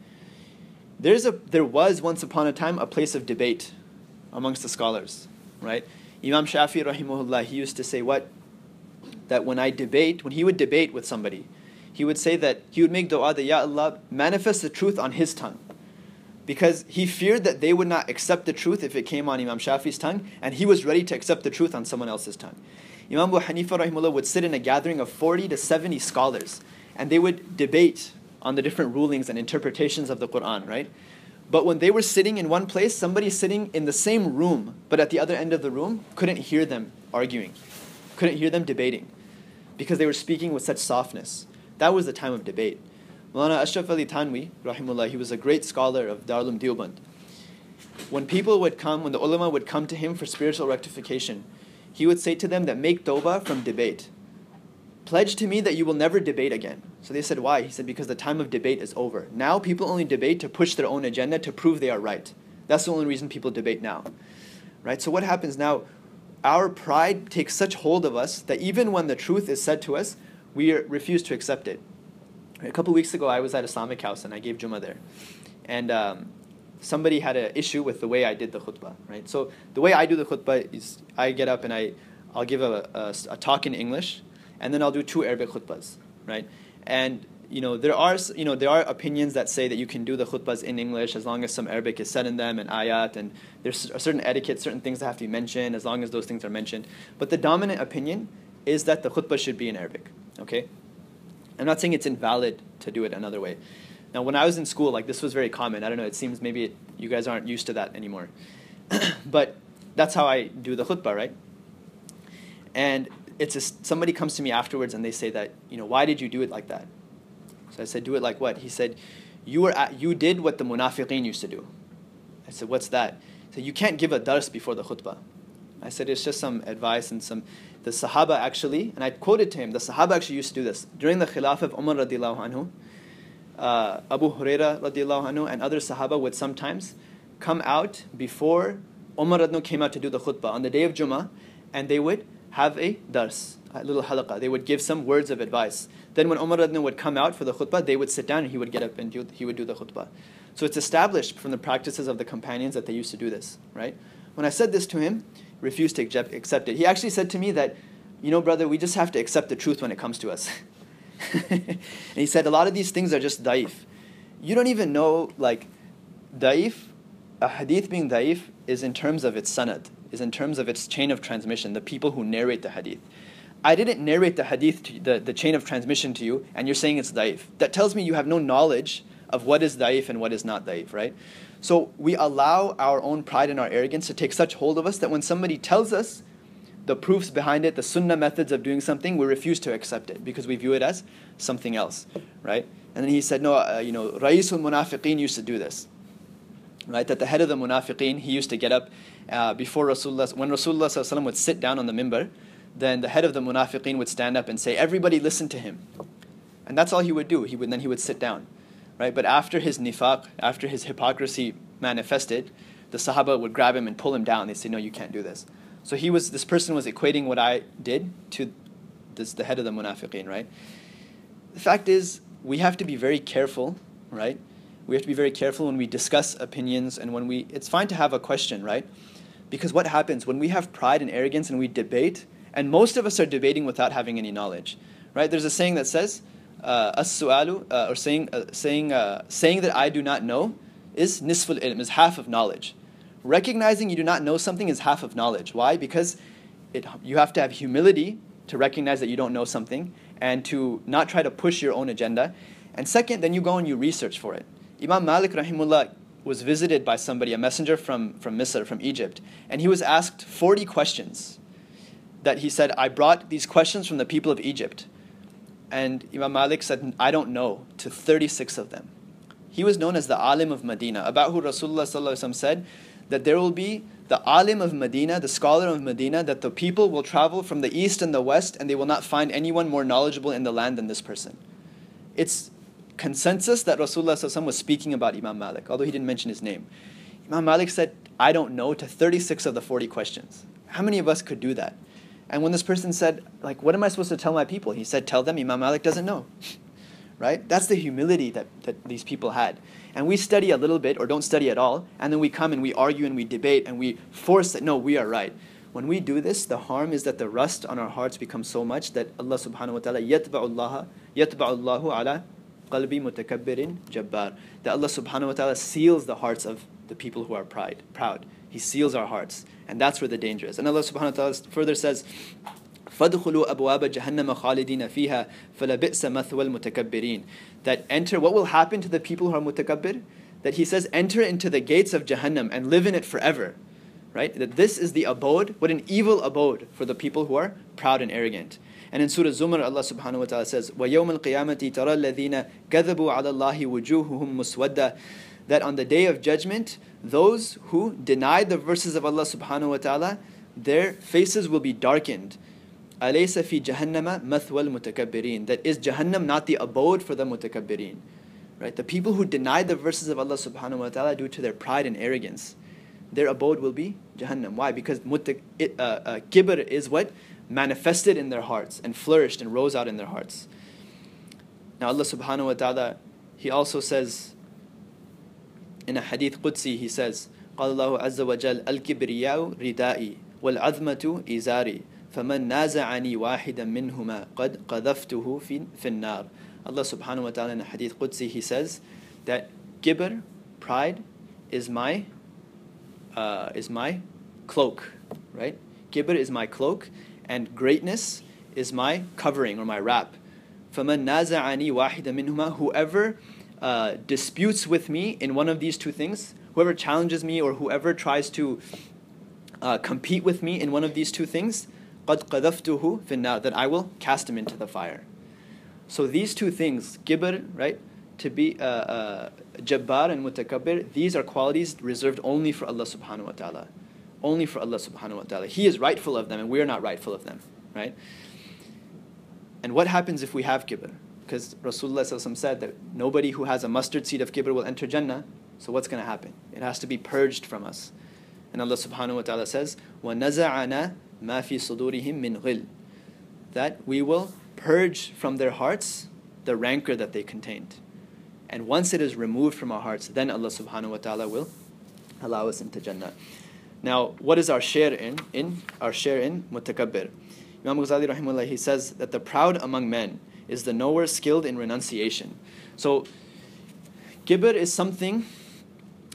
there's a there was once upon a time a place of debate amongst the scholars right Imam Shafi rahimahullah, he used to say what? That when I debate, when he would debate with somebody, he would say that he would make dua that Ya Allah manifest the truth on his tongue. Because he feared that they would not accept the truth if it came on Imam Shafi's tongue, and he was ready to accept the truth on someone else's tongue. Imam Abu Hanifa rahimahullah would sit in a gathering of 40 to 70 scholars, and they would debate on the different rulings and interpretations of the Quran, right? But when they were sitting in one place, somebody sitting in the same room, but at the other end of the room, couldn't hear them arguing, couldn't hear them debating, because they were speaking with such softness. That was the time of debate. Mulana Ashraf Ali Thanwi, rahimullah, he was a great scholar of Darul Deoband. When people would come, when the ulama would come to him for spiritual rectification, he would say to them that make tawbah from debate. Pledge to me that you will never debate again. So they said, Why? He said, Because the time of debate is over. Now people only debate to push their own agenda to prove they are right. That's the only reason people debate now. Right? So what happens now? Our pride takes such hold of us that even when the truth is said to us, we refuse to accept it. A couple weeks ago, I was at Islamic House and I gave Jummah there. And um, somebody had an issue with the way I did the khutbah, right? So the way I do the khutbah is I get up and I, I'll give a, a, a talk in English, and then I'll do two Arabic khutbahs, right? And you know there are you know there are opinions that say that you can do the khutbahs in English as long as some Arabic is said in them and ayat and there's a certain etiquette, certain things that have to be mentioned as long as those things are mentioned. But the dominant opinion is that the khutbah should be in Arabic. Okay, I'm not saying it's invalid to do it another way. Now, when I was in school, like this was very common. I don't know. It seems maybe it, you guys aren't used to that anymore, [CLEARS THROAT] but that's how I do the khutbah, right? And it's a, somebody comes to me afterwards and they say that you know why did you do it like that? So I said, do it like what? He said, you were at, you did what the munafiqeen used to do. I said, what's that? Said, you can't give a dars before the khutbah. I said, it's just some advice and some. The Sahaba actually, and I quoted to him, the Sahaba actually used to do this during the Khilaf of Umar radiallahu anhu. Uh, Abu Huraira radiallahu anhu and other Sahaba would sometimes come out before Umar radiallahu came out to do the khutbah on the day of Jummah, and they would have a dars, a little halaqah. They would give some words of advice. Then when Umar would come out for the khutbah, they would sit down and he would get up and do, he would do the khutbah. So it's established from the practices of the companions that they used to do this, right? When I said this to him, refused to accept it. He actually said to me that, you know, brother, we just have to accept the truth when it comes to us. [LAUGHS] and he said, a lot of these things are just daif. You don't even know, like, daif, a hadith being daif is in terms of its sanad is in terms of its chain of transmission, the people who narrate the hadith. I didn't narrate the hadith, to, the, the chain of transmission to you, and you're saying it's daif. That tells me you have no knowledge of what is daif and what is not daif, right? So we allow our own pride and our arrogance to take such hold of us that when somebody tells us the proofs behind it, the sunnah methods of doing something, we refuse to accept it because we view it as something else, right? And then he said, no, uh, you know, Raisul Munafiqeen used to do this, right? That the head of the Munafiqeen, he used to get up uh, before Rasulullah, when Rasulullah would sit down on the mimbar, then the head of the munafiqeen would stand up and say, Everybody listen to him. And that's all he would do. He would, then he would sit down. Right? But after his nifaq, after his hypocrisy manifested, the Sahaba would grab him and pull him down. They say, No, you can't do this. So he was this person was equating what I did to this the head of the munafiqeen, right? The fact is, we have to be very careful, right? We have to be very careful when we discuss opinions and when we it's fine to have a question, right? Because what happens when we have pride and arrogance and we debate, and most of us are debating without having any knowledge, right? There's a saying that says, uh, as-su'alu, uh, or saying, uh, saying, uh, saying that I do not know is nisful ilm, is half of knowledge. Recognizing you do not know something is half of knowledge. Why? Because it, you have to have humility to recognize that you don't know something and to not try to push your own agenda. And second, then you go and you research for it. Imam Malik rahimullah was visited by somebody, a messenger from, from Misr, from Egypt, and he was asked 40 questions that he said, I brought these questions from the people of Egypt. And Imam Malik said, I don't know, to 36 of them. He was known as the Alim of Medina, about who Rasulullah said that there will be the Alim of Medina, the scholar of Medina, that the people will travel from the east and the west and they will not find anyone more knowledgeable in the land than this person. It's consensus that Rasulullah was speaking about Imam Malik, although he didn't mention his name. Imam Malik said, I don't know, to 36 of the 40 questions. How many of us could do that? And when this person said, like, what am I supposed to tell my people? He said, tell them Imam Malik doesn't know. [LAUGHS] right? That's the humility that, that these people had. And we study a little bit or don't study at all, and then we come and we argue and we debate and we force that, no, we are right. When we do this, the harm is that the rust on our hearts becomes so much that Allah subhanahu wa ta'ala yatba'u Allahu ala qalbi mutakabbirin jabbar. That Allah subhanahu wa ta'ala seals the hearts of the people who are pride, proud. He seals our hearts. And that's where the danger is. And Allah subhanahu wa ta'ala further says, فَادْخُلُوا أَبْوَابَ جَهَنَّمَ خَالِدِينَ فِيهَا فَلَبِئْسَ مَثْوَى الْمُتَكَبِّرِينَ That enter, what will happen to the people who are mutakabbir? That he says, enter into the gates of Jahannam and live in it forever. Right? That this is the abode, what an evil abode for the people who are proud and arrogant. And in Surah Zumar, Allah subhanahu wa ta'ala says, وَيَوْمَ الْقِيَامَةِ تَرَى الَّذِينَ كَذَبُوا عَلَى اللَّهِ وُجُوهُهُم مُسْوَدَّةً That on the day of judgment, those who deny the verses of Allah subhanahu wa ta'ala, their faces will be darkened. Alaysa fi jahannama mathwal mutakabbirin. That is Jahannam not the abode for the mutakabbirin. Right? The people who deny the verses of Allah subhanahu wa ta'ala due to their pride and arrogance, their abode will be Jahannam. Why? Because mutak, uh, uh, is what? Manifested in their hearts and flourished and rose out in their hearts. Now Allah subhanahu wa ta'ala, He also says, in a hadith Qudsi, He says, قال الله عز وجل الكبرياء ردائي والعظمة إزاري فمن نازعني واحدا منهما قد قذفته في, في النار Allah subhanahu wa ta'ala in a hadith Qudsi he says that kibr, pride, is my uh, is my cloak, right? Kibr is my cloak, and greatness is my covering or my wrap. فَمَن نَازَعَنِي وَاحِدًا مِنْهُمَا Whoever uh, disputes with me in one of these two things, whoever challenges me or whoever tries to uh, compete with me in one of these two things, قَدْ that I will cast him into the fire. So these two things, kibr, right, to be uh, uh, jabbar and mutakabbir, these are qualities reserved only for Allah subhanahu wa ta'ala. Only for Allah subhanahu wa ta'ala. He is rightful of them and we are not rightful of them, right? And what happens if we have kibr? Because Rasulullah said that nobody who has a mustard seed of kibr will enter Jannah. So what's going to happen? It has to be purged from us. And Allah subhanahu wa ta'ala says, وَنَزَعَنَا مَا فِي صُدُورِهِم مِّن غِلٍ That we will purge from their hearts the rancor that they contained. And once it is removed from our hearts, then Allah subhanahu wa ta'ala will allow us into Jannah. Now, what is our share in? In our share in mutakabbir. Imam Ghazali rahimahullah, he says that the proud among men is the knower skilled in renunciation. So, kibr is something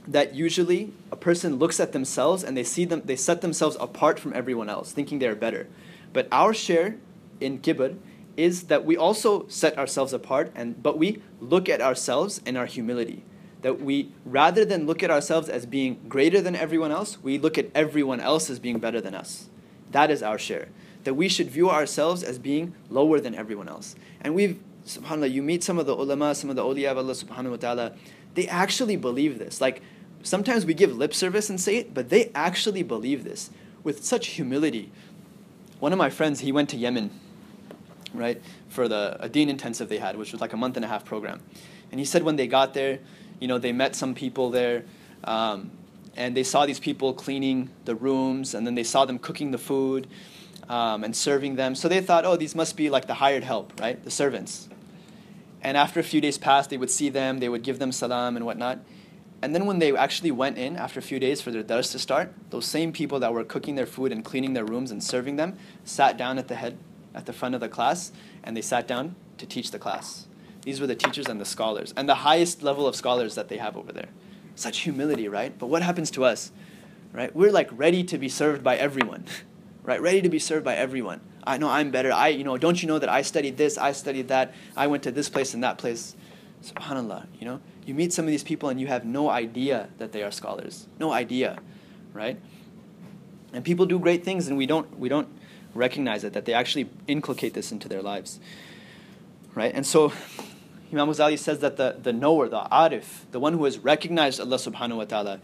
that usually a person looks at themselves and they see them, they set themselves apart from everyone else, thinking they are better. But our share in kibr is that we also set ourselves apart, and but we look at ourselves and our humility that we, rather than look at ourselves as being greater than everyone else, we look at everyone else as being better than us. That is our share. That we should view ourselves as being lower than everyone else. And we've, subhanAllah, you meet some of the ulama, some of the awliya of Allah subhanahu wa ta'ala, they actually believe this. Like, sometimes we give lip service and say it, but they actually believe this with such humility. One of my friends, he went to Yemen, right, for the a deen intensive they had, which was like a month and a half program. And he said when they got there, you know, they met some people there, um, and they saw these people cleaning the rooms, and then they saw them cooking the food um, and serving them. So they thought, oh, these must be like the hired help, right? The servants. And after a few days passed, they would see them, they would give them salam and whatnot. And then when they actually went in after a few days for their dars to start, those same people that were cooking their food and cleaning their rooms and serving them sat down at the head, at the front of the class, and they sat down to teach the class. These were the teachers and the scholars, and the highest level of scholars that they have over there. Such humility, right? But what happens to us? Right? We're like ready to be served by everyone. [LAUGHS] Right? Ready to be served by everyone. I know I'm better. I, you know, don't you know that I studied this, I studied that, I went to this place and that place. SubhanAllah, you know? You meet some of these people and you have no idea that they are scholars. No idea, right? And people do great things and we don't we don't recognize it, that they actually inculcate this into their lives. Right? And so Imam Ghazali says that the, the knower, the arif, the one who has recognized Allah subhanahu wa ta'ala,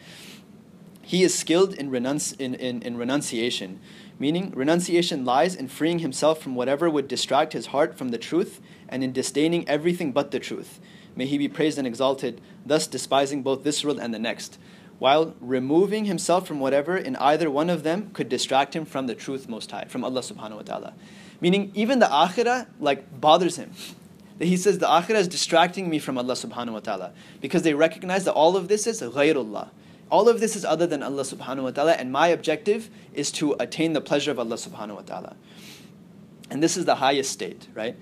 he is skilled in, renunci- in, in, in renunciation. Meaning, renunciation lies in freeing himself from whatever would distract his heart from the truth and in disdaining everything but the truth. May he be praised and exalted, thus despising both this world and the next, while removing himself from whatever in either one of them could distract him from the truth most high, from Allah subhanahu wa ta'ala. Meaning, even the akhirah like bothers him. That he says the akhirah is distracting me from Allah subhanahu wa ta'ala. Because they recognize that all of this is ghayrullah. All of this is other than Allah subhanahu wa ta'ala, and my objective is to attain the pleasure of Allah subhanahu wa ta'ala. And this is the highest state, right?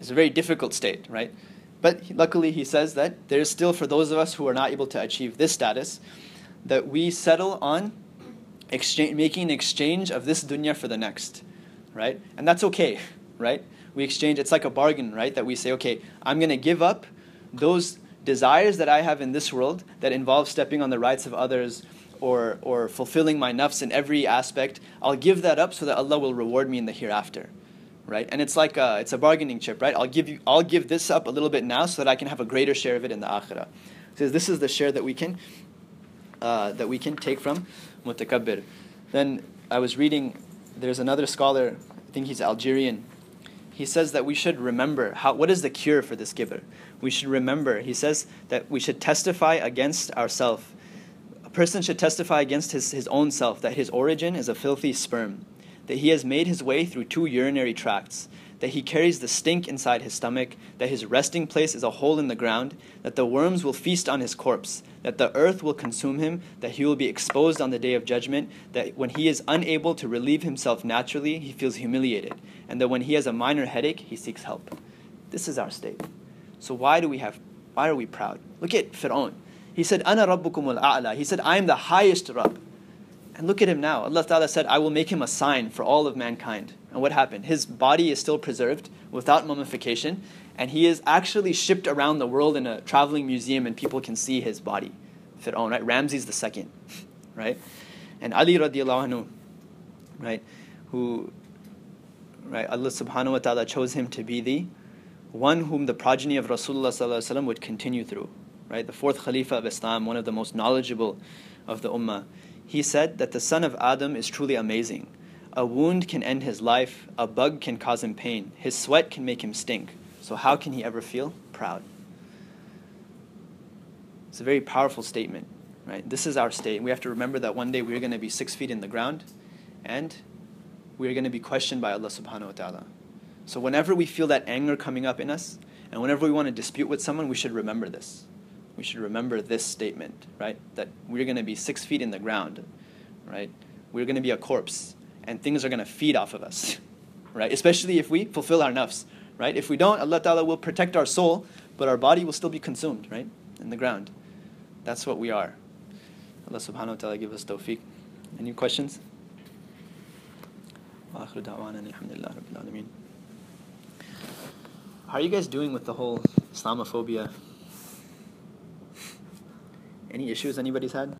It's a very difficult state, right? But luckily, he says that there is still, for those of us who are not able to achieve this status, that we settle on exchange, making an exchange of this dunya for the next, right? And that's okay, [LAUGHS] right? We exchange, it's like a bargain, right? That we say, okay, I'm going to give up those desires that I have in this world that involve stepping on the rights of others or, or fulfilling my nafs in every aspect. I'll give that up so that Allah will reward me in the hereafter right? And it's like a, it's a bargaining chip, right? I'll give you, I'll give this up a little bit now so that I can have a greater share of it in the akhirah. So this is the share that we can, uh, that we can take from mutakabbir. Then I was reading, there's another scholar, I think he's Algerian. He says that we should remember how, what is the cure for this kibr? We should remember. He says that we should testify against ourselves. A person should testify against his, his own self that his origin is a filthy sperm that he has made his way through two urinary tracts, that he carries the stink inside his stomach, that his resting place is a hole in the ground, that the worms will feast on his corpse, that the earth will consume him, that he will be exposed on the day of judgment, that when he is unable to relieve himself naturally, he feels humiliated, and that when he has a minor headache, he seeks help. This is our state. So why do we have why are we proud? Look at Fir'aun. He said, Ana rabbukum al-a'la. He said, I am the highest Rabb. And look at him now. Allah Ta'ala said, I will make him a sign for all of mankind. And what happened? His body is still preserved without mummification, and he is actually shipped around the world in a traveling museum, and people can see his body. Fir'aun, right? Ramses the second, [LAUGHS] right? And Ali radiallahu anhu, right? Who, right? Allah subhanahu wa ta'ala chose him to be the one whom the progeny of Rasulullah would continue through, right? The fourth Khalifa of Islam, one of the most knowledgeable of the Ummah. He said that the son of Adam is truly amazing. A wound can end his life, a bug can cause him pain, his sweat can make him stink. So, how can he ever feel proud? It's a very powerful statement, right? This is our state. We have to remember that one day we're going to be six feet in the ground and we're going to be questioned by Allah subhanahu wa ta'ala. So, whenever we feel that anger coming up in us, and whenever we want to dispute with someone, we should remember this we should remember this statement, right? That we're going to be six feet in the ground, right? We're going to be a corpse, and things are going to feed off of us, [LAUGHS] right? Especially if we fulfill our nafs, right? If we don't, Allah Ta'ala will protect our soul, but our body will still be consumed, right? In the ground. That's what we are. Allah subhanahu wa ta'ala give us tawfiq. Any questions? How are you guys doing with the whole Islamophobia any issues anybody's had?